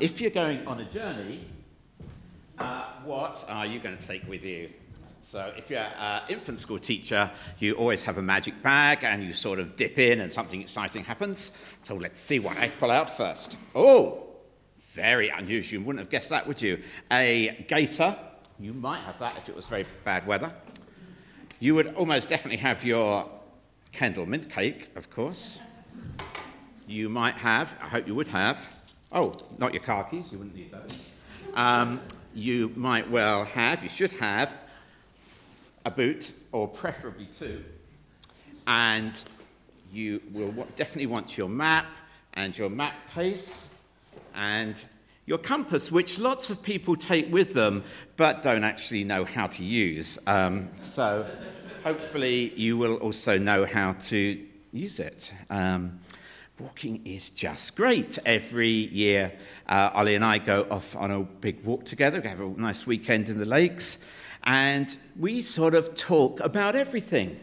If you're going on a journey, uh, what are you going to take with you? So, if you're an infant school teacher, you always have a magic bag and you sort of dip in and something exciting happens. So, let's see what I pull out first. Oh, very unusual. You wouldn't have guessed that, would you? A gaiter. You might have that if it was very bad weather. You would almost definitely have your Kendal mint cake, of course. You might have, I hope you would have, oh, not your car keys, you wouldn't need those. Um, you might well have, you should have, a boot, or preferably two. And you will definitely want your map and your map case and your compass, which lots of people take with them but don't actually know how to use. Um, so hopefully you will also know how to use it. Um, walking is just great. Every year, uh, Ollie and I go off on a big walk together. We have a nice weekend in the lakes, and we sort of talk about everything.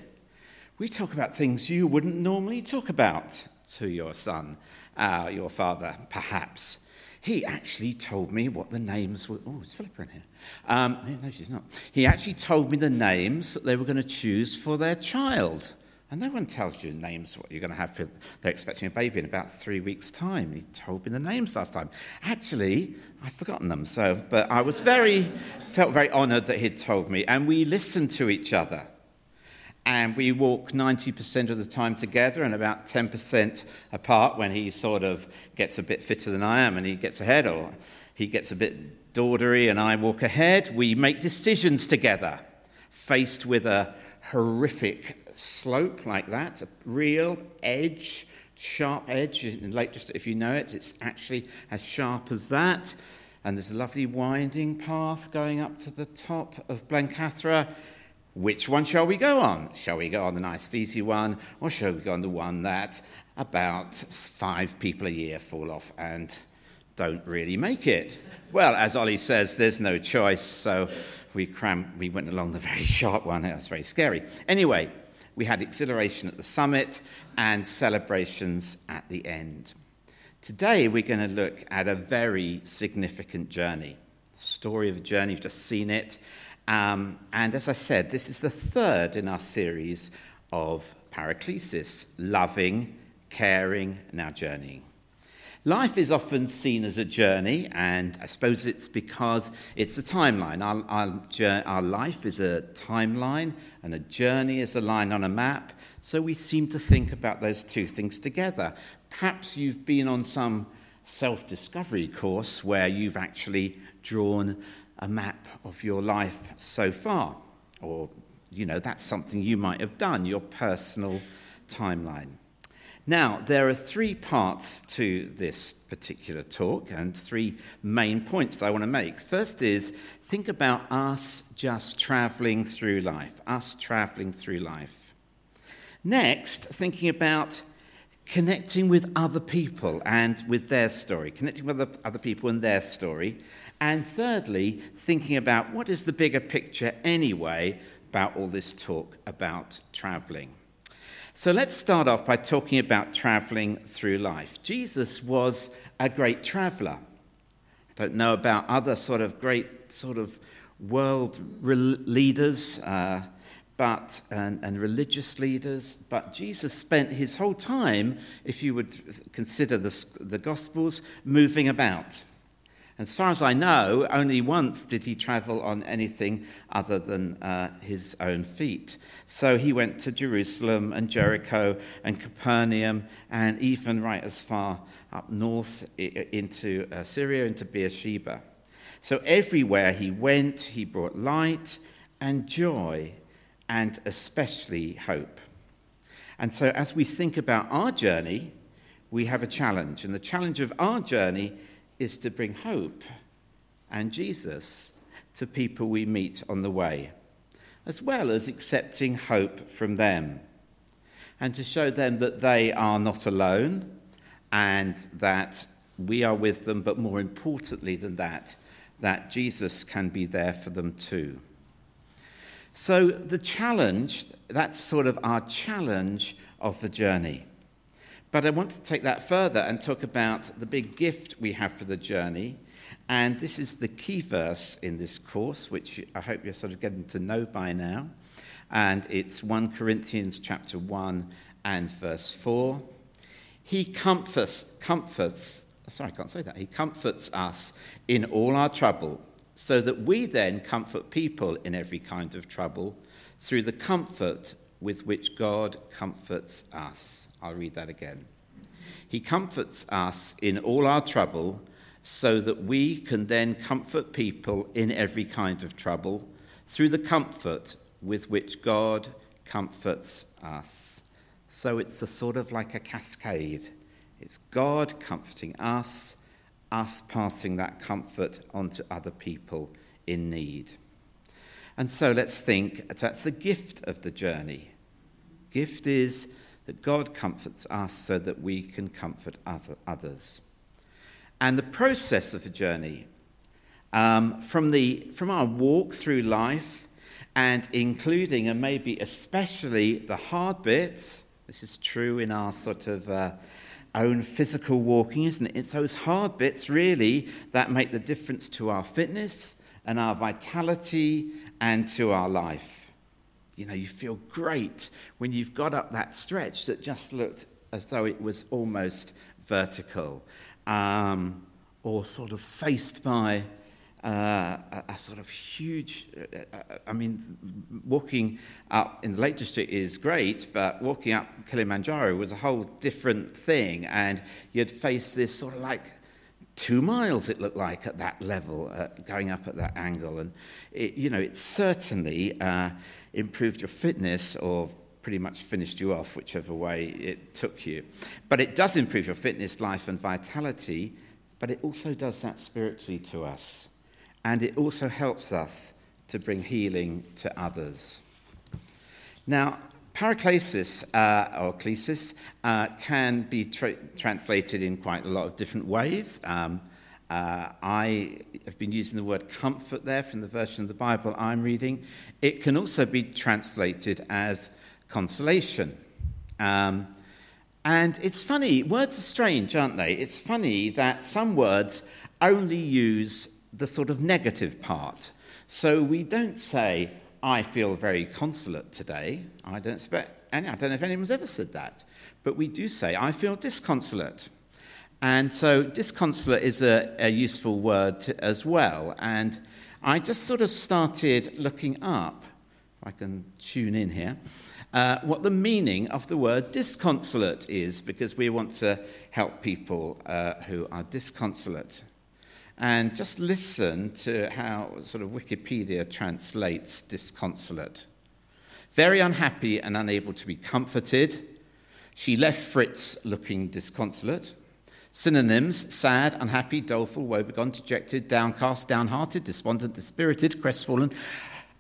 We talk about things you wouldn't normally talk about to your son, uh, your father, perhaps. He actually told me what the names were. Oh, is Philippa in here? Um, no, she's not. He actually told me the names that they were going to choose for their child. And no one tells you names what you're going to have for they're expecting a baby in about three weeks' time. He told me the names last time. Actually, I've forgotten them. So, but I was very felt very honoured that he'd told me, and we listened to each other. And we walk 90% of the time together and about 10% apart when he sort of gets a bit fitter than I am and he gets ahead, or he gets a bit dawdery and I walk ahead. We make decisions together, faced with a horrific slope like that, a real edge, sharp edge in Lake District. If you know it, it's actually as sharp as that. And there's a lovely winding path going up to the top of Blencathra. Which one shall we go on? Shall we go on the nice, easy one, or shall we go on the one that about five people a year fall off and don't really make it? Well, as Ollie says, there's no choice, so we, cram- we went along the very sharp one. It was very scary. Anyway, we had exhilaration at the summit and celebrations at the end. Today, we're going to look at a very significant journey. Story of a journey, you've just seen it. Um, and as I said, this is the third in our series of Paraclesis loving, caring, now journeying. Life is often seen as a journey, and I suppose it's because it's a timeline. Our, our, our, life is a timeline, and a journey is a line on a map. So we seem to think about those two things together. Perhaps you've been on some self discovery course where you've actually drawn a map of your life so far, or, you know, that's something you might have done, your personal timeline. Now, there are three parts to this particular talk and three main points I want to make. First is think about us just traveling through life, us traveling through life. Next, thinking about connecting with other people and with their story, connecting with other people and their story. And thirdly, thinking about what is the bigger picture anyway about all this talk about traveling. So let's start off by talking about traveling through life. Jesus was a great traveler. I don't know about other sort of great sort of world re- leaders uh, but, and, and religious leaders, but Jesus spent his whole time, if you would consider the, the Gospels, moving about. As far as I know, only once did he travel on anything other than uh, his own feet. So he went to Jerusalem and Jericho and Capernaum and even right as far up north into uh, Syria, into Beersheba. So everywhere he went, he brought light and joy and especially hope. And so as we think about our journey, we have a challenge. And the challenge of our journey is to bring hope and Jesus to people we meet on the way, as well as accepting hope from them, and to show them that they are not alone and that we are with them, but more importantly than that, that Jesus can be there for them too. So, the challenge, that's sort of our challenge of the journey. But I want to take that further and talk about the big gift we have for the journey. And this is the key verse in this course, which I hope you're sort of getting to know by now. And it's 1 Corinthians chapter 1 and verse 4. He comforts, comforts, sorry, I can't say that. He comforts us in all our trouble, so that we then comfort people in every kind of trouble through the comfort with which God comforts us. I'll read that again. He comforts us in all our trouble so that we can then comfort people in every kind of trouble through the comfort with which God comforts us. So it's a sort of like a cascade. It's God comforting us, us passing that comfort on to other people in need. And so let's think that's the gift of the journey. Gift is that God comforts us so that we can comfort other, others. And the process of the journey, um, from, the, from our walk through life, and including and maybe especially the hard bits, this is true in our sort of uh, own physical walking, isn't it? It's those hard bits really that make the difference to our fitness and our vitality and to our life. You know, you feel great when you've got up that stretch that just looked as though it was almost vertical, um, or sort of faced by uh, a, a, sort of huge. Uh, uh, I mean, walking up in the Lake District is great, but walking up Kilimanjaro was a whole different thing, and you'd face this sort of like two miles it looked like at that level, uh, going up at that angle. And, it, you know, it's certainly uh, improved your fitness or pretty much finished you off, whichever way it took you. But it does improve your fitness, life, and vitality, but it also does that spiritually to us. And it also helps us to bring healing to others. Now, Paraklesis uh, or klesis uh, can be tra- translated in quite a lot of different ways. Um, uh, I have been using the word comfort there from the version of the Bible I'm reading. It can also be translated as consolation. Um, and it's funny, words are strange, aren't they? It's funny that some words only use the sort of negative part. So we don't say, I feel very consolate today. I don't expect, I don't know if anyone's ever said that. But we do say, I feel disconsolate. And so disconsolate is a, a useful word to, as well. And I just sort of started looking up, if I can tune in here, uh, what the meaning of the word disconsolate is, because we want to help people uh, who are disconsolate. And just listen to how sort of Wikipedia translates disconsolate. Very unhappy and unable to be comforted. She left Fritz looking disconsolate. Synonyms sad, unhappy, doleful, woebegone, dejected, downcast, downhearted, despondent, dispirited, crestfallen,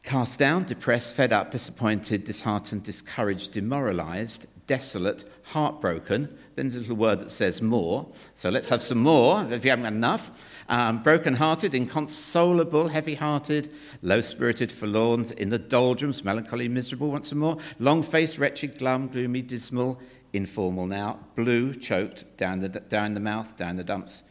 cast down, depressed, fed up, disappointed, disheartened, discouraged, demoralized, desolate, heartbroken. Then there's a little word that says more. So let's have some more if you haven't got enough. Um, broken-hearted, inconsolable, heavy-hearted, low-spirited, forlorn, in the doldrums, melancholy, miserable, once more, long-faced, wretched, glum, gloomy, dismal, informal now. Blue, choked, down the, down the mouth, down the dumps.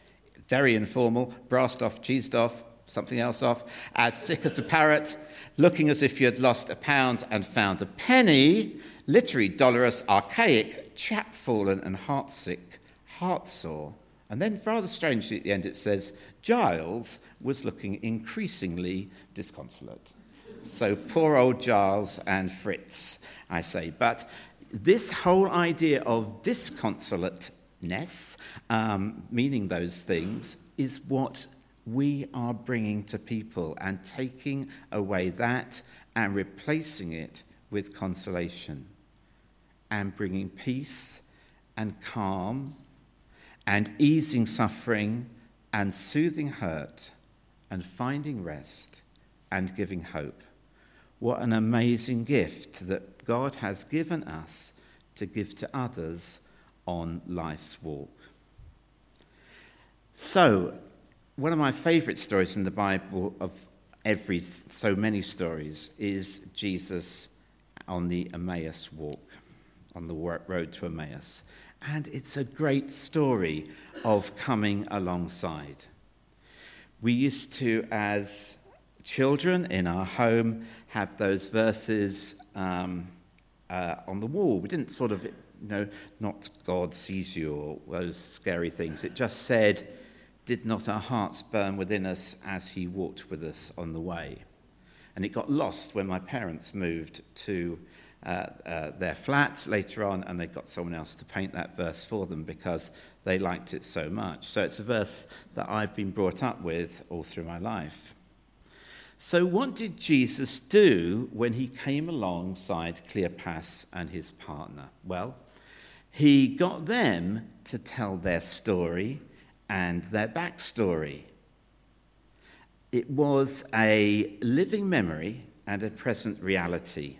Very informal, brassed off, cheesed off, something else off. As sick as a parrot, looking as if you had lost a pound and found a penny. Literary, dolorous, archaic, chapfallen and heartsick, heartsore. And then, rather strangely, at the end, it says, Giles was looking increasingly disconsolate. So, poor old Giles and Fritz, I say. But this whole idea of disconsolateness, um, meaning those things, is what we are bringing to people and taking away that and replacing it with consolation and bringing peace and calm and easing suffering and soothing hurt and finding rest and giving hope. What an amazing gift that God has given us to give to others on life's walk. So, one of my favorite stories in the Bible of every so many stories is Jesus on the Emmaus walk, on the road to Emmaus. And it's a great story of coming alongside. We used to, as children in our home, have those verses um, uh, on the wall. We didn't sort of, you know, not God sees you or those scary things. It just said, Did not our hearts burn within us as he walked with us on the way? And it got lost when my parents moved to uh, uh, their flat later on, and they got someone else to paint that verse for them because they liked it so much. So it's a verse that I've been brought up with all through my life. So, what did Jesus do when he came alongside Cleopas and his partner? Well, he got them to tell their story and their backstory. It was a living memory and a present reality.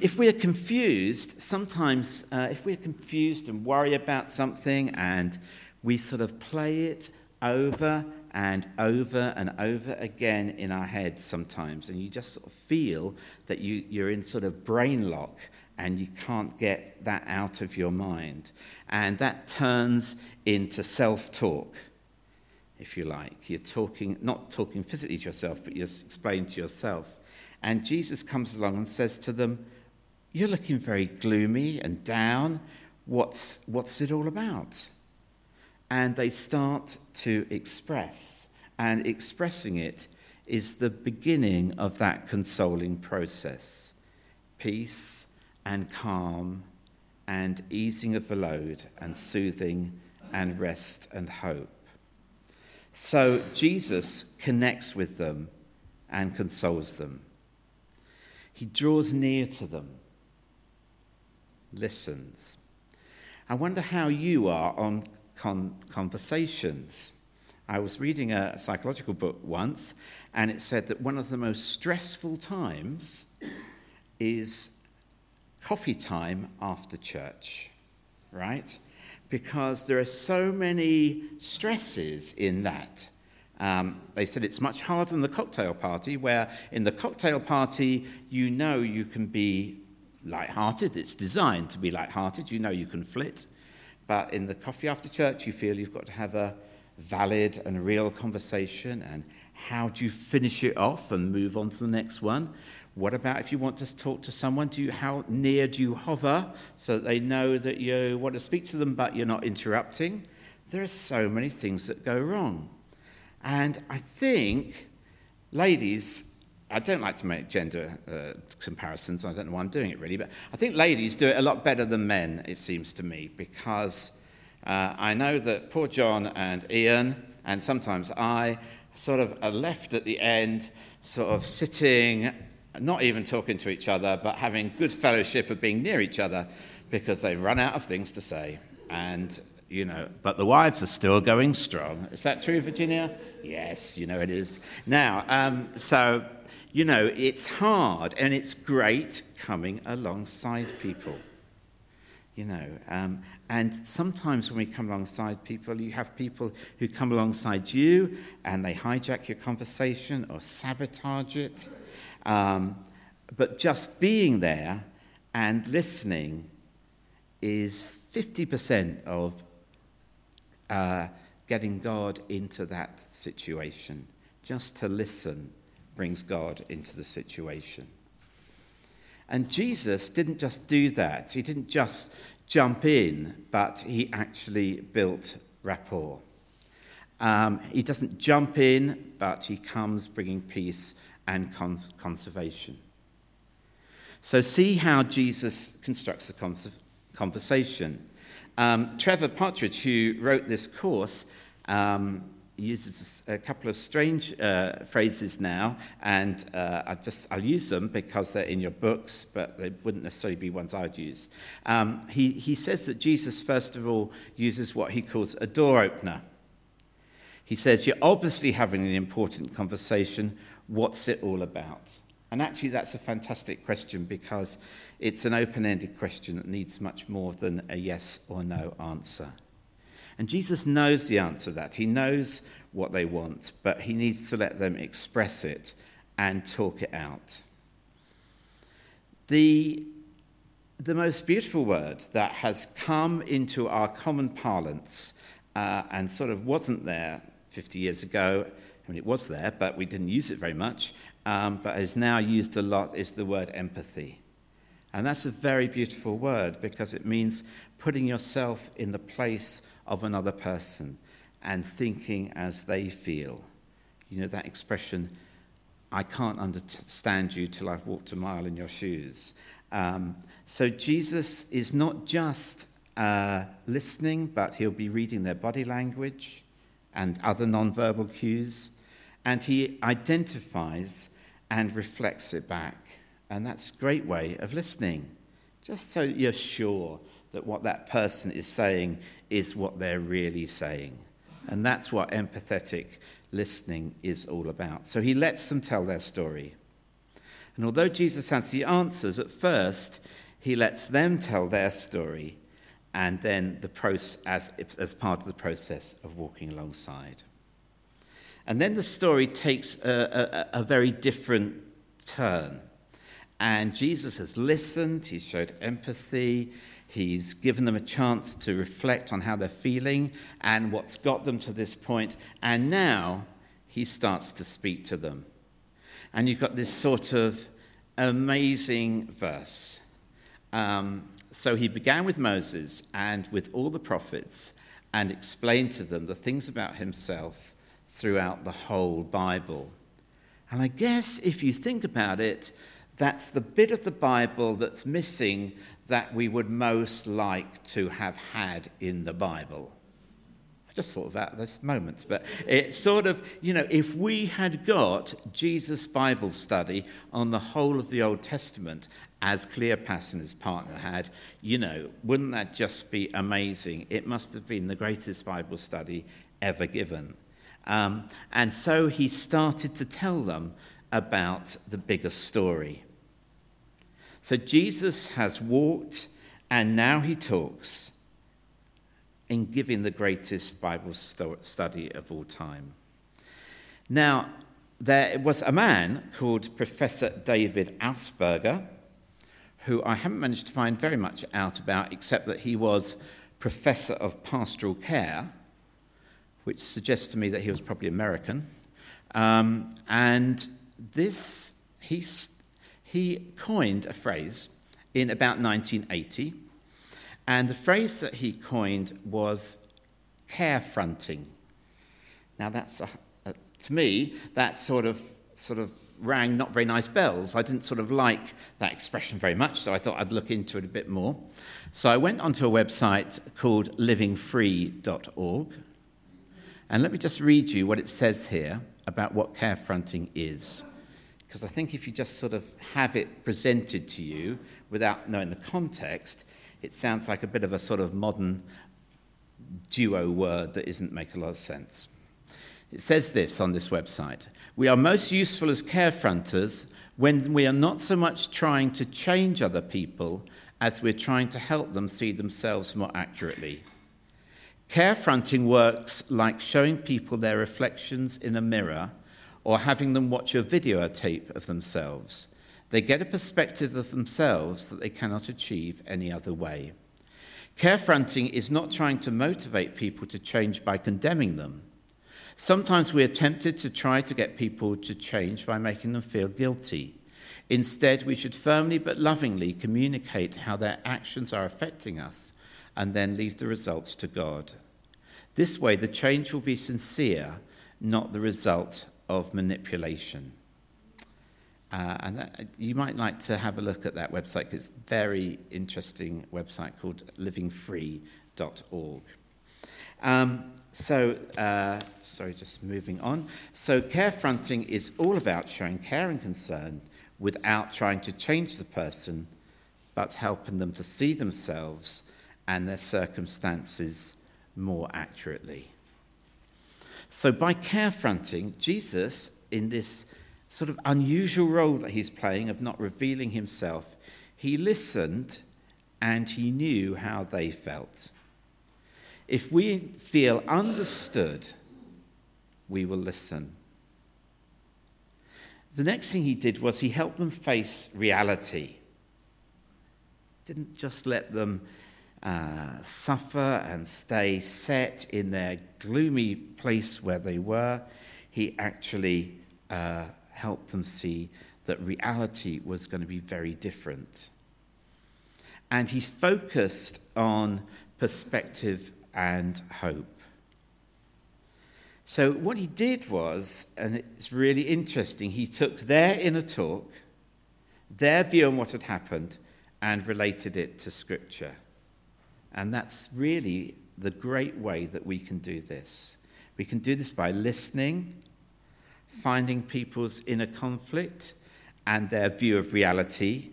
If we are confused, sometimes uh, if we're confused and worry about something and we sort of play it over and over and over again in our heads sometimes, and you just sort of feel that you, you're in sort of brain lock and you can't get that out of your mind. And that turns into self talk, if you like. You're talking, not talking physically to yourself, but you're explaining to yourself. And Jesus comes along and says to them, You're looking very gloomy and down. What's, what's it all about? And they start to express. And expressing it is the beginning of that consoling process peace and calm and easing of the load and soothing and rest and hope. So Jesus connects with them and consoles them. He draws near to them, listens. I wonder how you are on con- conversations. I was reading a psychological book once, and it said that one of the most stressful times is coffee time after church, right? Because there are so many stresses in that. Um, they said it's much harder than the cocktail party, where in the cocktail party, you know you can be light-hearted. It's designed to be light-hearted. You know you can flit. But in the coffee after church, you feel you've got to have a valid and real conversation. And how do you finish it off and move on to the next one? What about if you want to talk to someone? Do you, how near do you hover so they know that you want to speak to them but you're not interrupting? There are so many things that go wrong. And I think, ladies, I don't like to make gender uh, comparisons. I don't know why I'm doing it really, but I think ladies do it a lot better than men, it seems to me, because uh, I know that poor John and Ian, and sometimes I, sort of are left at the end, sort of sitting, not even talking to each other, but having good fellowship of being near each other because they've run out of things to say. And, you know, but the wives are still going strong. Is that true, Virginia? Yes, you know it is. Now, um, so you know, it's hard and it's great coming alongside people. You know, um, and sometimes when we come alongside people, you have people who come alongside you and they hijack your conversation or sabotage it. Um, but just being there and listening is 50% of uh, getting God into that situation. Just to listen brings God into the situation. And Jesus didn't just do that, he didn't just jump in, but he actually built rapport. Um, he doesn't jump in, but he comes bringing peace and con- conservation. So, see how Jesus constructs a cons- conversation. Um, Trevor Partridge, who wrote this course, um, uses a couple of strange uh, phrases now, and uh, I just I'll use them because they're in your books, but they wouldn't necessarily be ones I'd use. Um, he he says that Jesus first of all uses what he calls a door opener. He says you're obviously having an important conversation. What's it all about? And actually, that's a fantastic question because it's an open-ended question that needs much more than a yes or no answer. And Jesus knows the answer to that. He knows what they want, but he needs to let them express it and talk it out. The the most beautiful word that has come into our common parlance uh, and sort of wasn't there 50 years ago. I mean, it was there, but we didn't use it very much, um, but is now used a lot is the word empathy. And that's a very beautiful word because it means putting yourself in the place of another person and thinking as they feel. You know, that expression, I can't understand you till I've walked a mile in your shoes. Um, so Jesus is not just uh, listening, but he'll be reading their body language and other nonverbal cues, and he identifies and reflects it back. And that's a great way of listening, just so you're sure that what that person is saying is what they're really saying. And that's what empathetic listening is all about. So he lets them tell their story. And although Jesus has the answers, at first he lets them tell their story and then the process, as, as part of the process of walking alongside. And then the story takes a, a, a very different turn. And Jesus has listened, he's showed empathy, he's given them a chance to reflect on how they're feeling and what's got them to this point. And now he starts to speak to them. And you've got this sort of amazing verse. Um, so he began with Moses and with all the prophets and explained to them the things about himself throughout the whole Bible. And I guess if you think about it, that's the bit of the Bible that's missing that we would most like to have had in the Bible I just thought of that at this moment. But it's sort of, you know, if we had got Jesus' Bible study on the whole of the Old Testament, as Cleopas and his partner had, you know, wouldn't that just be amazing? It must have been the greatest Bible study ever given. Um, and so he started to tell them about the bigger story. So Jesus has walked and now he talks in giving the greatest Bible study of all time. Now, there was a man called Professor David Augsburger, who I haven't managed to find very much out about, except that he was professor of pastoral care, which suggests to me that he was probably American. Um, and this, he, he coined a phrase in about 1980 and the phrase that he coined was care fronting. Now, that's a, a, to me, that sort of, sort of rang not very nice bells. I didn't sort of like that expression very much, so I thought I'd look into it a bit more. So I went onto a website called livingfree.org. And let me just read you what it says here about what care fronting is. Because I think if you just sort of have it presented to you without knowing the context, it sounds like a bit of a sort of modern duo word that isn't make a lot of sense. It says this on this website We are most useful as carefronters when we are not so much trying to change other people as we're trying to help them see themselves more accurately. Carefronting works like showing people their reflections in a mirror or having them watch a videotape of themselves. They get a perspective of themselves that they cannot achieve any other way. Carefronting is not trying to motivate people to change by condemning them. Sometimes we are tempted to try to get people to change by making them feel guilty. Instead, we should firmly but lovingly communicate how their actions are affecting us and then leave the results to God. This way, the change will be sincere, not the result of manipulation. Uh, and that, you might like to have a look at that website. It's a very interesting website called livingfree.org. Um, so, uh, sorry, just moving on. So, care fronting is all about showing care and concern without trying to change the person, but helping them to see themselves and their circumstances more accurately. So, by care fronting, Jesus, in this sort of unusual role that he's playing of not revealing himself, he listened and he knew how they felt. If we feel understood, we will listen. The next thing he did was he helped them face reality. didn't just let them uh, suffer and stay set in their gloomy place where they were. He actually uh, helped them see that reality was going to be very different. And he's focused on perspective and hope. So, what he did was, and it's really interesting, he took their inner talk, their view on what had happened, and related it to Scripture. And that's really the great way that we can do this. We can do this by listening, finding people's inner conflict and their view of reality,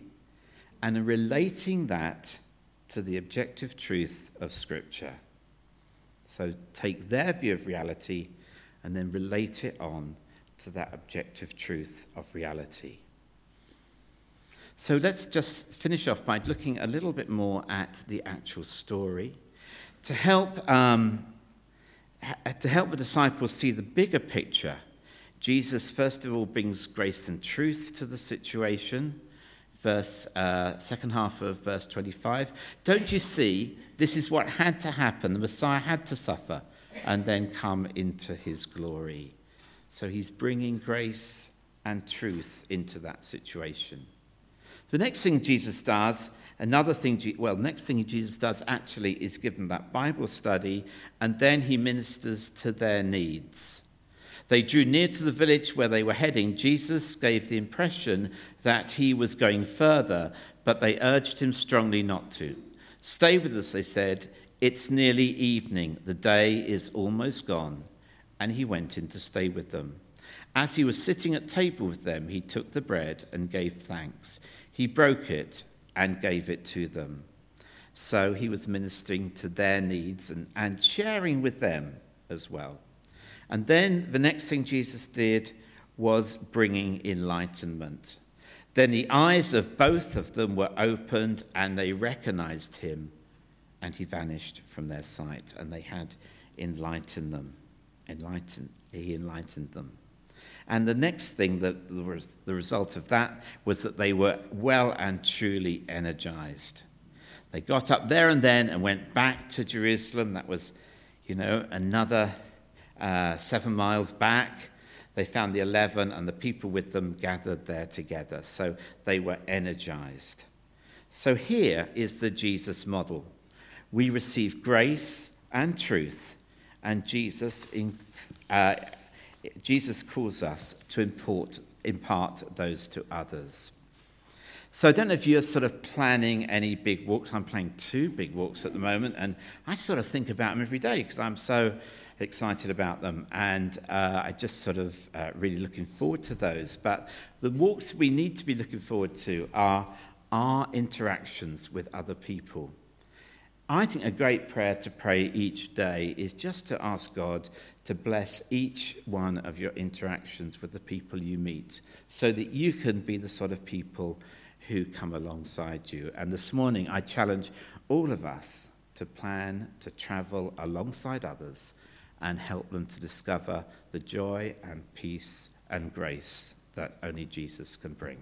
and relating that to the objective truth of Scripture. So take their view of reality and then relate it on to that objective truth of reality. So let's just finish off by looking a little bit more at the actual story to help, um, to help the disciples see the bigger picture. Jesus, first of all, brings grace and truth to the situation. Verse, uh, second half of verse 25. Don't you see? This is what had to happen. The Messiah had to suffer and then come into his glory. So he's bringing grace and truth into that situation. The next thing Jesus does, another thing, well, next thing Jesus does actually is give them that Bible study, and then he ministers to their needs. They drew near to the village where they were heading. Jesus gave the impression that he was going further, but they urged him strongly not to. Stay with us, they said. It's nearly evening. The day is almost gone. And he went in to stay with them. As he was sitting at table with them, he took the bread and gave thanks. He broke it and gave it to them. So he was ministering to their needs and, and sharing with them as well. And then the next thing Jesus did was bringing enlightenment. Then the eyes of both of them were opened and they recognized him and he vanished from their sight, and they had enlightened them. Enlightened, he enlightened them. And the next thing that was the result of that was that they were well and truly energized. They got up there and then and went back to Jerusalem. That was, you know, another uh, seven miles back. They found the eleven, and the people with them gathered there together. So they were energized. So here is the Jesus model we receive grace and truth, and Jesus, in, uh, Jesus calls us to import, impart those to others. So I don't know if you're sort of planning any big walks. I'm planning two big walks at the moment, and I sort of think about them every day because I'm so excited about them, and uh, I just sort of uh, really looking forward to those. But the walks we need to be looking forward to are our interactions with other people. I think a great prayer to pray each day is just to ask God to bless each one of your interactions with the people you meet so that you can be the sort of people who come alongside you. And this morning, I challenge all of us to plan to travel alongside others and help them to discover the joy and peace and grace that only Jesus can bring.